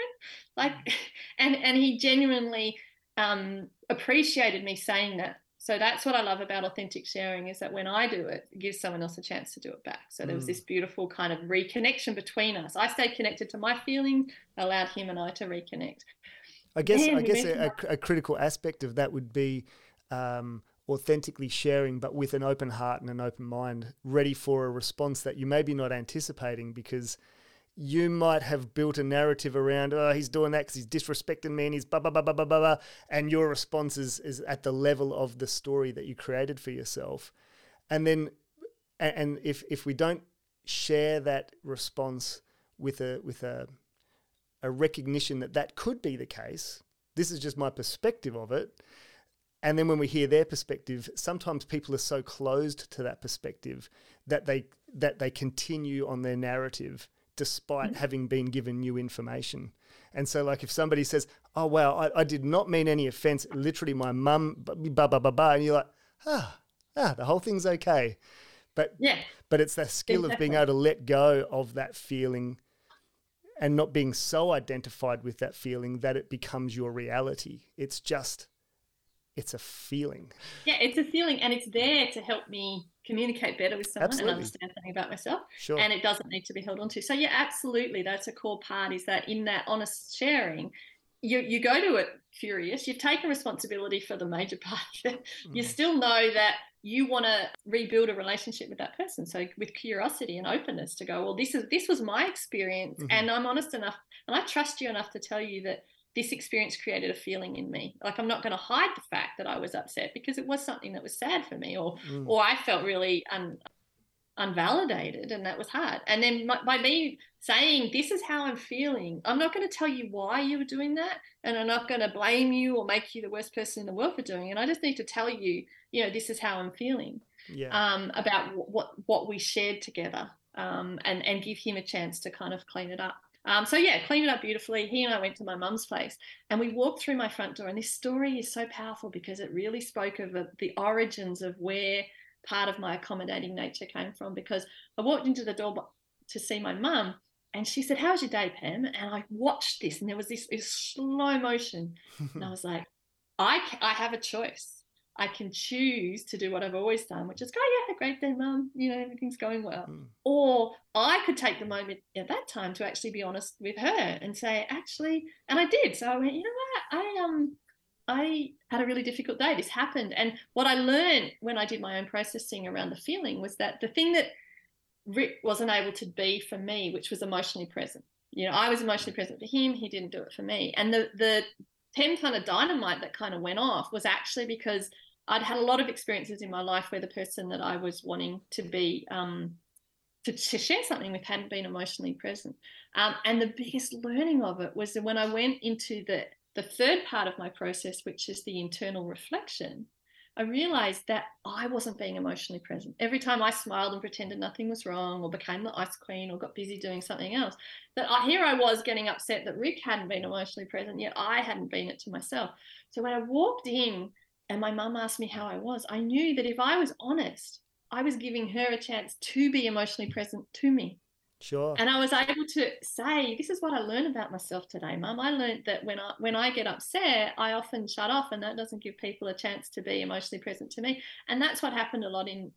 Like, [laughs] and, and he genuinely um, appreciated me saying that. So that's what I love about authentic sharing is that when I do it, it gives someone else a chance to do it back. So there was mm. this beautiful kind of reconnection between us. I stayed connected to my feelings, allowed him and I to reconnect. I guess I guess a, a, critical aspect of that would be um, authentically sharing, but with an open heart and an open mind, ready for a response that you maybe not anticipating because you might have built a narrative around, oh, he's doing that because he's disrespecting me and he's blah, blah, blah, blah, blah, blah. And your response is, is at the level of the story that you created for yourself. And then, and if, if we don't share that response with a, with a, a recognition that that could be the case, this is just my perspective of it. And then when we hear their perspective, sometimes people are so closed to that perspective that they that they continue on their narrative despite mm-hmm. having been given new information. And so, like, if somebody says, "Oh wow, I, I did not mean any offense," literally, my mum, blah blah blah blah, and you're like, "Ah, ah, the whole thing's okay." But yeah, but it's that skill exactly. of being able to let go of that feeling and not being so identified with that feeling that it becomes your reality. It's just, it's a feeling. Yeah, it's a feeling, and it's there to help me communicate better with someone absolutely. and understand something about myself. Sure. And it doesn't need to be held on to. So yeah, absolutely, that's a core part. Is that in that honest sharing, you you go to it curious. You've taken responsibility for the major [laughs] part. Mm. You still know that you want to rebuild a relationship with that person. So with curiosity and openness to go, well, this is this was my experience, mm-hmm. and I'm honest enough, and I trust you enough to tell you that this experience created a feeling in me. Like I'm not going to hide the fact that I was upset because it was something that was sad for me, or mm. or I felt really un, unvalidated, and that was hard. And then my, by me saying this is how I'm feeling, I'm not going to tell you why you were doing that, and I'm not going to blame you or make you the worst person in the world for doing it. And I just need to tell you, you know, this is how I'm feeling. Yeah. Um, about what what we shared together, um, and and give him a chance to kind of clean it up. Um, so yeah, cleaned it up beautifully. He and I went to my mum's place, and we walked through my front door. And this story is so powerful because it really spoke of the origins of where part of my accommodating nature came from. Because I walked into the door to see my mum, and she said, "How's your day, Pam?" And I watched this, and there was this, this slow motion, and I [laughs] was like, "I I have a choice." I can choose to do what I've always done, which is go, oh, yeah, great day, mum. You know, everything's going well. Mm. Or I could take the moment at that time to actually be honest with her and say, actually, and I did. So I went, you know what? I um I had a really difficult day. This happened. And what I learned when I did my own processing around the feeling was that the thing that Rick wasn't able to be for me, which was emotionally present. You know, I was emotionally present for him, he didn't do it for me. And the the 10 ton of dynamite that kind of went off was actually because I'd had a lot of experiences in my life where the person that I was wanting to be um, to, to, share something with hadn't been emotionally present. Um, and the biggest learning of it was that when I went into the the third part of my process, which is the internal reflection, I realized that I wasn't being emotionally present. Every time I smiled and pretended nothing was wrong, or became the ice queen, or got busy doing something else, that I, here I was getting upset that Rick hadn't been emotionally present, yet I hadn't been it to myself. So when I walked in and my mum asked me how I was, I knew that if I was honest, I was giving her a chance to be emotionally present to me. Sure. And I was able to say, this is what I learned about myself today, mum. I learned that when I when I get upset, I often shut off and that doesn't give people a chance to be emotionally present to me. And that's what happened a lot in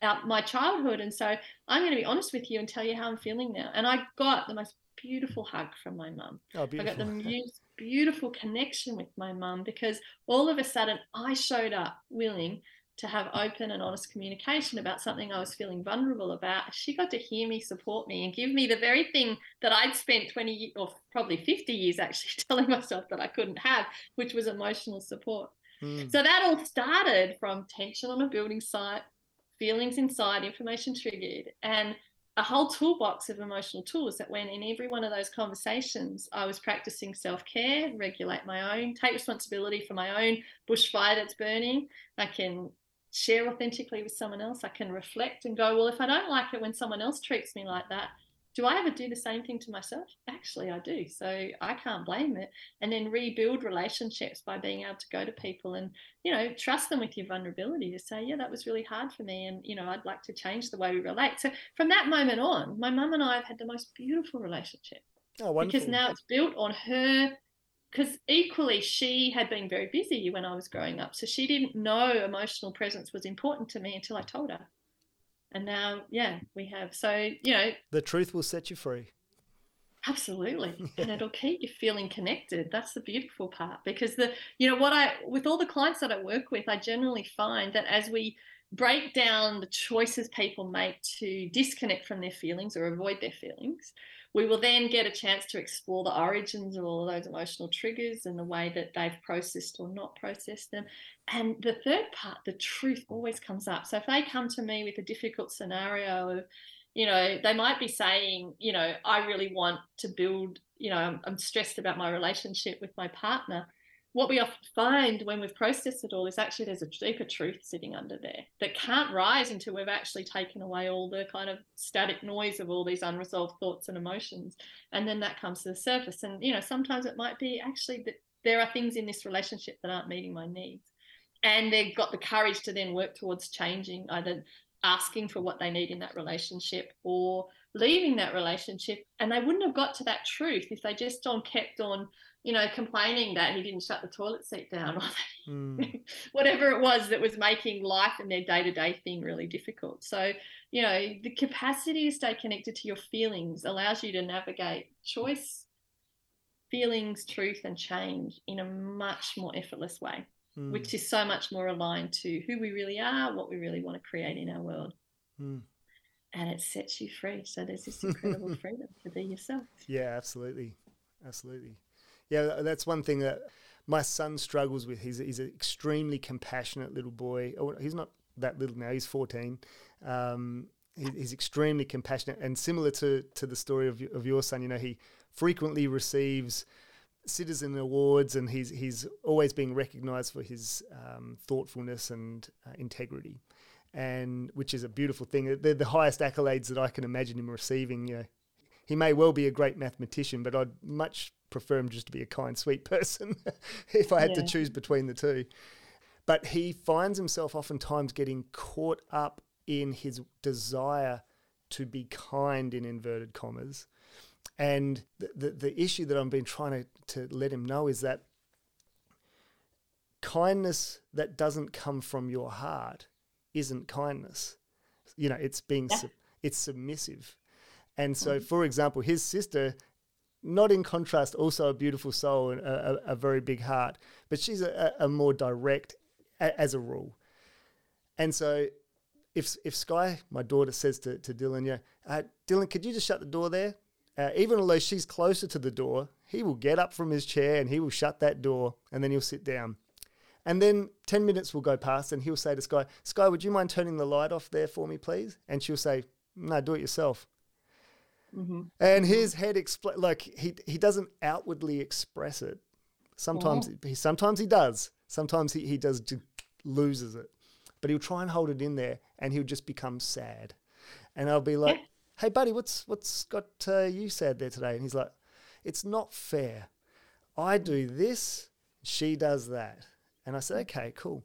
out my childhood. And so I'm going to be honest with you and tell you how I'm feeling now. And I got the most beautiful hug from my mum. Oh. I got the most beautiful connection with my mum because all of a sudden I showed up willing to have open and honest communication about something I was feeling vulnerable about. She got to hear me, support me, and give me the very thing that I'd spent 20 or probably 50 years actually [laughs] telling myself that I couldn't have, which was emotional support. Mm. So that all started from tension on a building site, feelings inside, information triggered, and a whole toolbox of emotional tools that when in every one of those conversations I was practicing self-care, regulate my own, take responsibility for my own bushfire that's burning. I can share authentically with someone else. I can reflect and go, well, if I don't like it when someone else treats me like that, do I ever do the same thing to myself? Actually, I do. So I can't blame it. And then rebuild relationships by being able to go to people and, you know, trust them with your vulnerability to say, yeah, that was really hard for me. And, you know, I'd like to change the way we relate. So from that moment on, my mum and I have had the most beautiful relationship. Oh, wonderful. Because now it's built on her because equally she had been very busy when I was growing up. So she didn't know emotional presence was important to me until I told her. And now yeah we have. So you know the truth will set you free. Absolutely. [laughs] And it'll keep you feeling connected. That's the beautiful part because the you know what i with all the clients that i work with i generally find that as we break down the choices people make to disconnect from their feelings or avoid their feelings we will then get a chance to explore the origins of all of those emotional triggers and the way that they've processed or not processed them. And the third part, the truth always comes up. So if they come to me with a difficult scenario of, you know, they might be saying, you know, I really want to build, you know, I'm, I'm stressed about my relationship with my partner what we often find when we've processed it all is actually there's a deeper truth sitting under there that can't rise until we've actually taken away all the kind of static noise of all these unresolved thoughts and emotions. And then that comes to the surface. And, you know, sometimes it might be actually that there are things in this relationship that aren't meeting my needs. And they've got the courage to then work towards changing, either asking for what they need in that relationship or leaving that relationship. And they wouldn't have got to that truth if they just on kept on you know, complaining that he didn't shut the toilet seat down or mm. [laughs] whatever it was that was making life and their day to day thing really difficult. So, you know, the capacity to stay connected to your feelings allows you to navigate choice, feelings, truth, and change in a much more effortless way, mm. which is so much more aligned to who we really are, what we really want to create in our world. Mm. And it sets you free. So there's this [laughs] incredible freedom to be yourself. Yeah, absolutely. Absolutely yeah, that's one thing that my son struggles with. He's he's an extremely compassionate little boy. Oh, he's not that little now. He's fourteen. Um, he, he's extremely compassionate and similar to to the story of of your son. You know, he frequently receives citizen awards and he's he's always being recognized for his um, thoughtfulness and uh, integrity and which is a beautiful thing they're the highest accolades that I can imagine him receiving you know he may well be a great mathematician but I'd much prefer him just to be a kind, sweet [laughs] person if I had yeah. to choose between the two. But he finds himself oftentimes getting caught up in his desire to be kind in inverted commas. And the, the, the issue that I've been trying to, to let him know is that kindness that doesn't come from your heart isn't kindness. You know, it's being yeah. it's submissive. And so, mm-hmm. for example, his sister not in contrast, also a beautiful soul and a, a, a very big heart, but she's a, a more direct a, as a rule. And so if if Sky, my daughter, says to, to Dylan, yeah, uh, Dylan, could you just shut the door there? Uh, even although she's closer to the door, he will get up from his chair and he will shut that door and then he'll sit down. And then 10 minutes will go past and he'll say to Sky, Sky, would you mind turning the light off there for me, please? And she'll say, No, do it yourself. Mm-hmm. And his head expl- like he he doesn't outwardly express it. Sometimes oh. he sometimes he does. Sometimes he, he does loses it. But he'll try and hold it in there and he'll just become sad. And I'll be like, yeah. "Hey buddy, what's what's got uh, you sad there today?" And he's like, "It's not fair. I do this, she does that." And I said, "Okay, cool."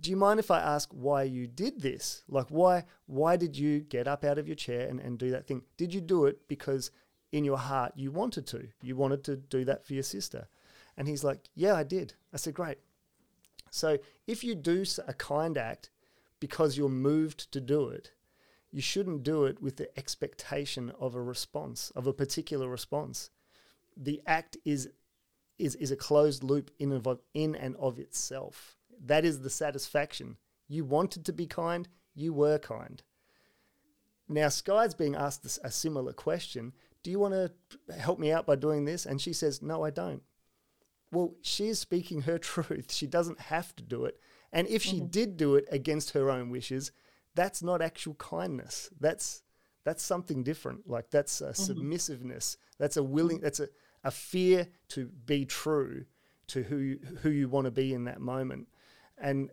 do you mind if I ask why you did this? Like why why did you get up out of your chair and, and do that thing? Did you do it because in your heart you wanted to? You wanted to do that for your sister? And he's like, Yeah, I did. I said, Great. So if you do a kind act because you're moved to do it, you shouldn't do it with the expectation of a response, of a particular response. The act is is, is a closed loop in, of, in and of itself. That is the satisfaction. You wanted to be kind, you were kind. Now, Sky's being asked a similar question Do you want to help me out by doing this? And she says, No, I don't. Well, she is speaking her [laughs] truth. She doesn't have to do it. And if she mm-hmm. did do it against her own wishes, that's not actual kindness. That's that's something different. Like that's a mm-hmm. submissiveness. That's a willing. That's a, a fear to be true to who who you want to be in that moment. And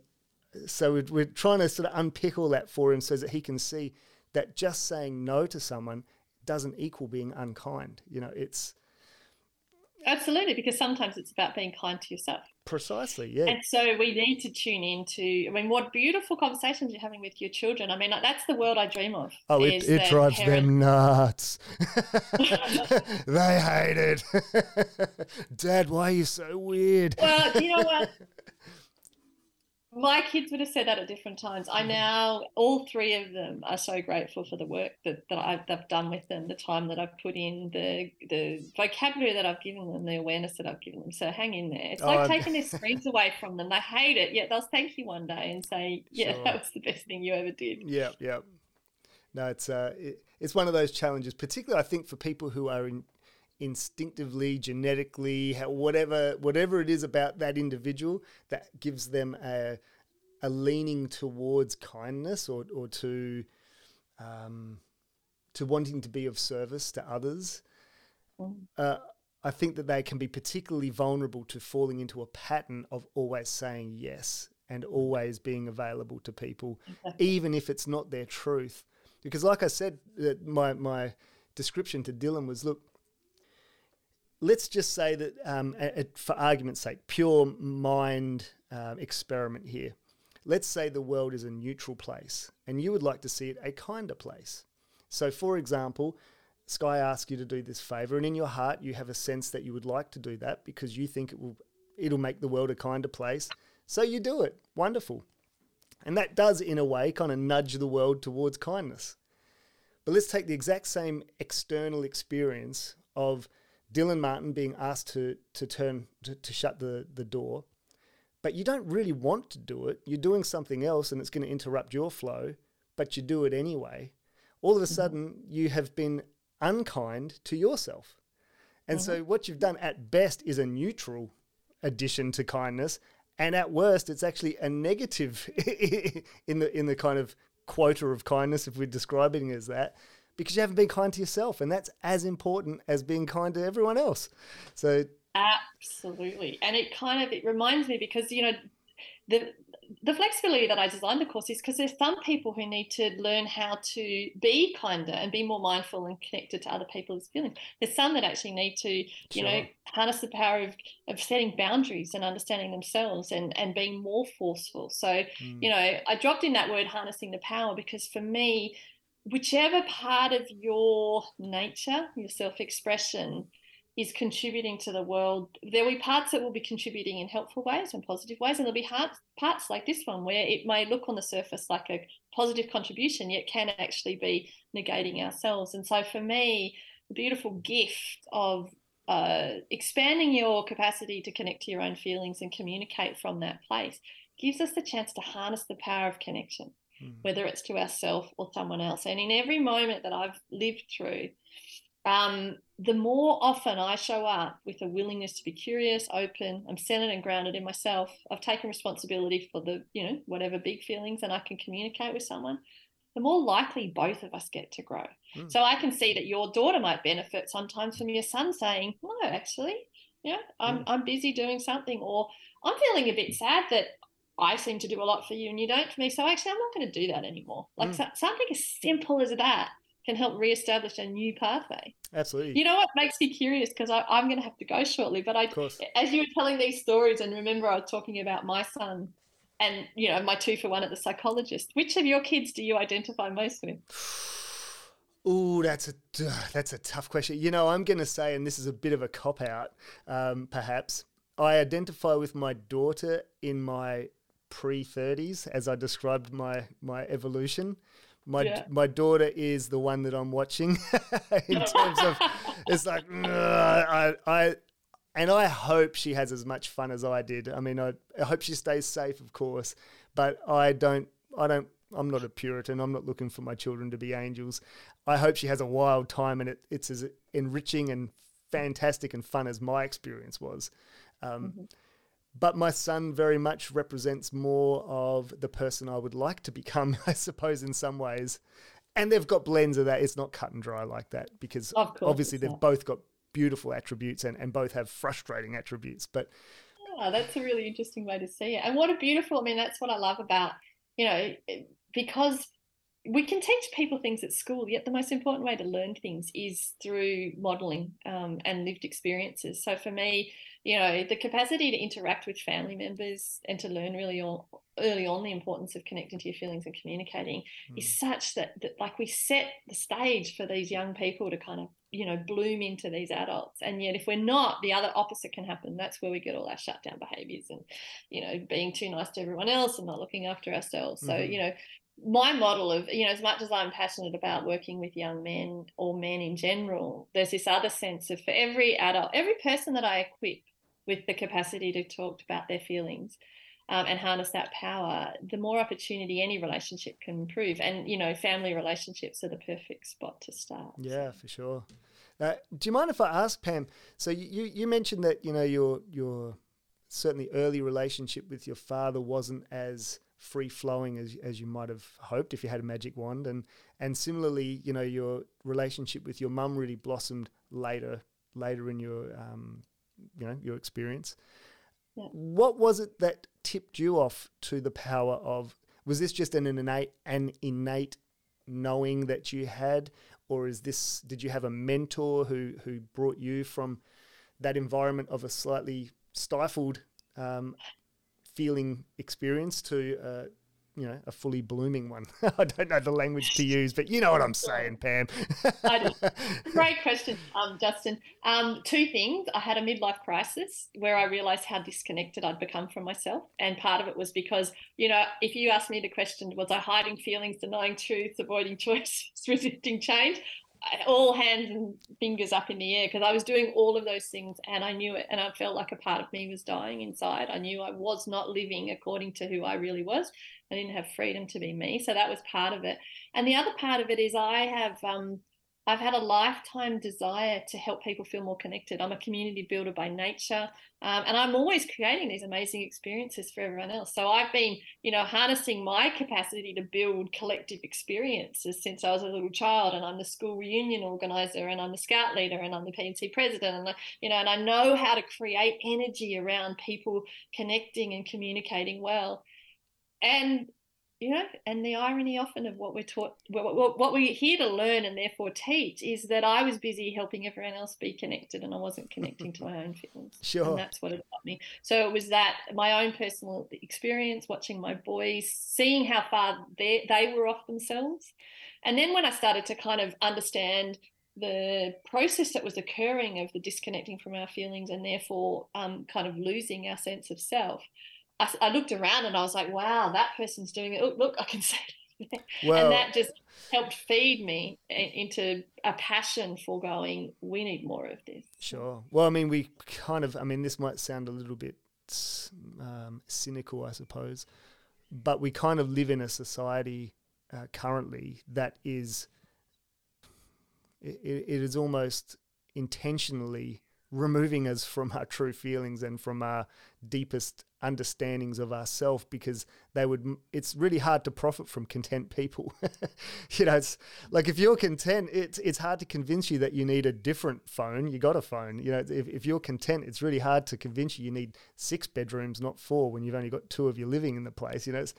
so we're trying to sort of unpick all that for him so that he can see that just saying no to someone doesn't equal being unkind. You know, it's absolutely because sometimes it's about being kind to yourself. Precisely, yeah. And so we need to tune into. I mean, what beautiful conversations you're having with your children. I mean, that's the world I dream of. Oh, it, it drives them nuts. [laughs] [laughs] they hate it. [laughs] Dad, why are you so weird? Well, you know what? My kids would have said that at different times. I mm-hmm. now, all three of them are so grateful for the work that, that I've, I've done with them, the time that I've put in, the the vocabulary that I've given them, the awareness that I've given them. So hang in there. It's like oh, taking their [laughs] screens away from them. They hate it, yet they'll thank you one day and say, "Yeah, sure. that was the best thing you ever did." Yeah, yeah. no, it's uh, it, it's one of those challenges, particularly I think for people who are in, instinctively, genetically, whatever whatever it is about that individual that gives them a a leaning towards kindness or or to um, to wanting to be of service to others. Mm. Uh, I think that they can be particularly vulnerable to falling into a pattern of always saying yes and always being available to people, even if it's not their truth. Because, like I said, uh, my my description to Dylan was, look, let's just say that, um, a, for argument's sake, pure mind um, experiment here. Let's say the world is a neutral place, and you would like to see it a kinder place. So, for example, Sky asks you to do this favor, and in your heart, you have a sense that you would like to do that because you think it will it'll make the world a kinder place. So you do it. Wonderful. And that does, in a way, kind of nudge the world towards kindness. But let's take the exact same external experience of Dylan Martin being asked to, to turn to, to shut the, the door, but you don't really want to do it. You're doing something else and it's going to interrupt your flow, but you do it anyway. All of a mm-hmm. sudden, you have been unkind to yourself. And mm-hmm. so, what you've done at best is a neutral addition to kindness, and at worst, it's actually a negative [laughs] in the in the kind of quota of kindness, if we're describing it as that, because you haven't been kind to yourself, and that's as important as being kind to everyone else. So absolutely, and it kind of it reminds me because you know the the flexibility that I designed the course is because there's some people who need to learn how to be kinder and be more mindful and connected to other people's feelings. There's some that actually need to, you sure. know, harness the power of, of setting boundaries and understanding themselves and, and being more forceful. So, mm. you know, I dropped in that word harnessing the power because for me, whichever part of your nature, your self expression, is contributing to the world. There will be parts that will be contributing in helpful ways and positive ways, and there'll be parts like this one where it may look on the surface like a positive contribution, yet can actually be negating ourselves. And so, for me, the beautiful gift of uh, expanding your capacity to connect to your own feelings and communicate from that place gives us the chance to harness the power of connection, mm. whether it's to ourselves or someone else. And in every moment that I've lived through, um, the more often I show up with a willingness to be curious, open, I'm centered and grounded in myself. I've taken responsibility for the, you know, whatever big feelings and I can communicate with someone, the more likely both of us get to grow. Mm. So I can see that your daughter might benefit sometimes from your son saying, No, actually, yeah, I'm, mm. I'm busy doing something, or I'm feeling a bit sad that I seem to do a lot for you and you don't for me. So actually, I'm not going to do that anymore. Like mm. so, something as simple as that can help reestablish a new pathway. Absolutely. You know what makes me curious because I'm going to have to go shortly, but I, as you were telling these stories, and remember I was talking about my son and you know my two for one at the psychologist. Which of your kids do you identify most with? [sighs] Oh, that's a that's a tough question. You know, I'm going to say, and this is a bit of a cop out, um, perhaps. I identify with my daughter in my pre 30s, as I described my my evolution. My yeah. my daughter is the one that I'm watching [laughs] in terms of it's like I I and I hope she has as much fun as I did. I mean, I, I hope she stays safe, of course, but I don't I don't I'm not a Puritan. I'm not looking for my children to be angels. I hope she has a wild time and it, it's as enriching and fantastic and fun as my experience was. Um, mm-hmm. But my son very much represents more of the person I would like to become, [laughs] I suppose, in some ways. And they've got blends of that. It's not cut and dry like that because obviously they've not. both got beautiful attributes and, and both have frustrating attributes. But yeah, that's a really interesting way to see it. And what a beautiful, I mean, that's what I love about, you know, because we can teach people things at school, yet the most important way to learn things is through modeling um, and lived experiences. So for me, you know, the capacity to interact with family members and to learn really all, early on the importance of connecting to your feelings and communicating mm. is such that, that like we set the stage for these young people to kind of you know bloom into these adults and yet if we're not the other opposite can happen that's where we get all our shutdown behaviors and you know being too nice to everyone else and not looking after ourselves mm-hmm. so you know my model of you know as much as i'm passionate about working with young men or men in general there's this other sense of for every adult every person that i equip with the capacity to talk about their feelings. um, and harness that power, the more opportunity any relationship can improve. And, you know, family relationships are the perfect spot to start. Yeah, for sure. Uh, do you mind if I ask Pam? So you, you mentioned that you know your your certainly early relationship with your father wasn't as free flowing as as you might have hoped if you had a magic wand, and and similarly, you know your relationship with your mum really blossomed later later in your um, you know your experience. Yeah. What was it that tipped you off to the power of? Was this just an innate an innate knowing that you had, or is this? Did you have a mentor who who brought you from that environment of a slightly stifled um, feeling experience to uh, you know, a fully blooming one. [laughs] I don't know the language to use, but you know what I'm saying, Pam. [laughs] Great question, um, Justin. Um, two things. I had a midlife crisis where I realized how disconnected I'd become from myself. And part of it was because, you know, if you asked me the question, was I hiding feelings, denying truths, avoiding [laughs] choices, resisting change? all hands and fingers up in the air because I was doing all of those things and I knew it and I felt like a part of me was dying inside. I knew I was not living according to who I really was. I didn't have freedom to be me. So that was part of it. And the other part of it is I have um, I've had a lifetime desire to help people feel more connected. I'm a community builder by nature, um, and I'm always creating these amazing experiences for everyone else. So I've been, you know, harnessing my capacity to build collective experiences since I was a little child. And I'm the school reunion organizer, and I'm the scout leader, and I'm the P&C president, and you know, and I know how to create energy around people connecting and communicating well. And you know, and the irony often of what we're taught, what, what we're here to learn and therefore teach is that I was busy helping everyone else be connected and I wasn't connecting to my own feelings. Sure. And that's what it got me. So it was that my own personal experience, watching my boys, seeing how far they, they were off themselves. And then when I started to kind of understand the process that was occurring of the disconnecting from our feelings and therefore um, kind of losing our sense of self, I, I, looked around and I was like, wow, that person's doing it. Oh, look, I can [laughs] say it. Well, and that just helped feed me into a passion for going, we need more of this. Sure. Well, I mean, we kind of, I mean, this might sound a little bit um, cynical, I suppose, but we kind of live in a society uh, currently that is, it, it is almost intentionally removing us from our true feelings and from our deepest understandings of ourselves because they would it's really hard to profit from content people. [laughs] You know it's like if you're content it's it's hard to convince you that you need a different phone. You got a phone. You know if, if you're content it's really hard to convince you you need six bedrooms not four when you've only got two of you living in the place. You know it's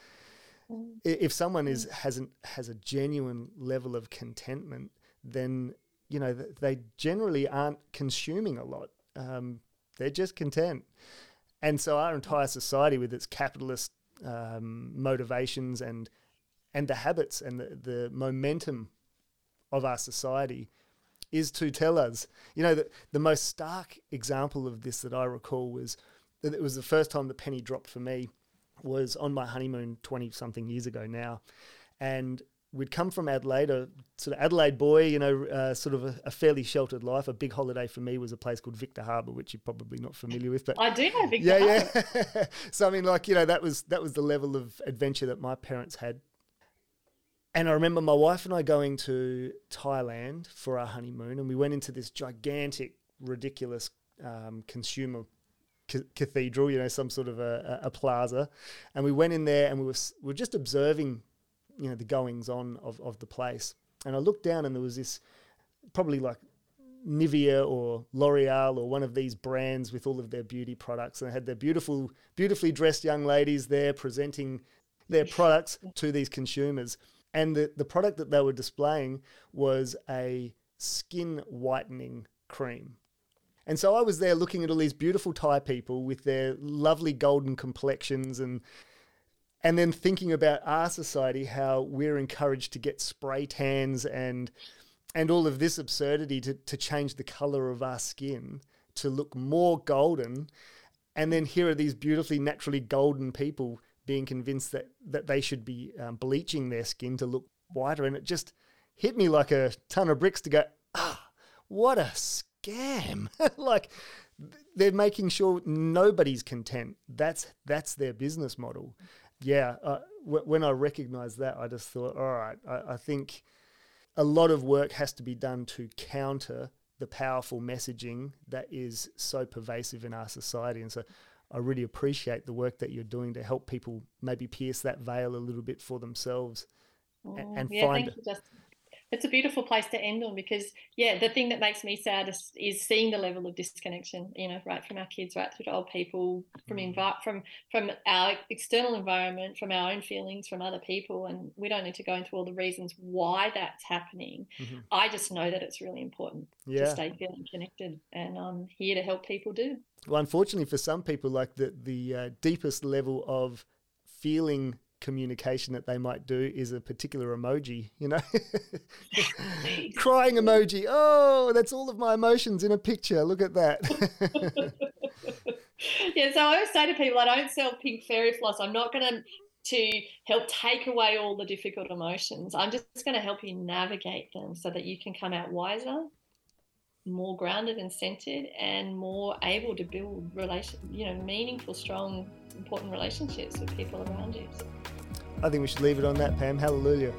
mm. if someone is hasn't has a genuine level of contentment then you know they generally aren't consuming a lot um, they're just content and so our entire society, with its capitalist um, motivations and and the habits and the, the momentum of our society, is to tell us, you know, that the most stark example of this that I recall was that it was the first time the penny dropped for me was on my honeymoon 20 something years ago now. And we'd come from Adelaide, a sort of Adelaide boy, you know, uh, sort of a, a, fairly sheltered life. A big holiday for me was a place called Victor Harbor, which you're probably not familiar with. But I do know Victor yeah, Harbor. Yeah, [laughs] so I mean, like you know, that was that was the level of adventure that my parents had. And I remember my wife and I going to Thailand for our honeymoon, and we went into this gigantic, ridiculous um, consumer cathedral, you know, some sort of a, a, plaza, and we went in there and we were we were just observing you know the goings on of, of the place. And I looked down and there was this probably like Nivea or L'Oreal or one of these brands with all of their beauty products. And they had their beautiful, beautifully dressed young ladies there presenting their [laughs] products to these consumers. And the, the product that they were displaying was a skin whitening cream. And so I was there looking at all these beautiful Thai people with their lovely golden complexions and and then thinking about our society, how we're encouraged to get spray tans and and all of this absurdity to, to change the color of our skin to look more golden. And then here are these beautifully naturally golden people being convinced that, that they should be um, bleaching their skin to look whiter. And it just hit me like a ton of bricks to go, ah, what a scam. [laughs] like, they're making sure nobody's content. That's that's their business model. Yeah, uh, w- when I recognized that, I just thought, all right, I, I think a lot of work has to be done to counter the powerful messaging that is so pervasive in our society. And so I really appreciate the work that you're doing to help people maybe pierce that veil a little bit for themselves Oh, and yeah, find thank you, Justin. It's a beautiful place to end on because, yeah, the thing that makes me sad is, is seeing the level of disconnection. You know, right from our kids, right through to old people, from Mm. from from our external environment, from our own feelings, from other people, and we don't need to go into all the reasons why that's happening. Mhm. I just know that it's really important to stay feeling connected, and I'm here to help people do. Well, unfortunately for some people, like the the uh, deepest level of feeling communication that they might do is a particular emoji, you know, [laughs] [laughs] crying emoji. Oh, that's all of my emotions in a picture. Look at that. [laughs] yeah, so I always say to people, I don't sell pink fairy floss. I'm not going to to help take away all the difficult emotions. I'm just going to help you navigate them so that you can come out wiser, more grounded and centered, and more able to build relation, you know, meaningful, strong, important relationships with people around you. I think we should leave it on that, Pam. Hallelujah.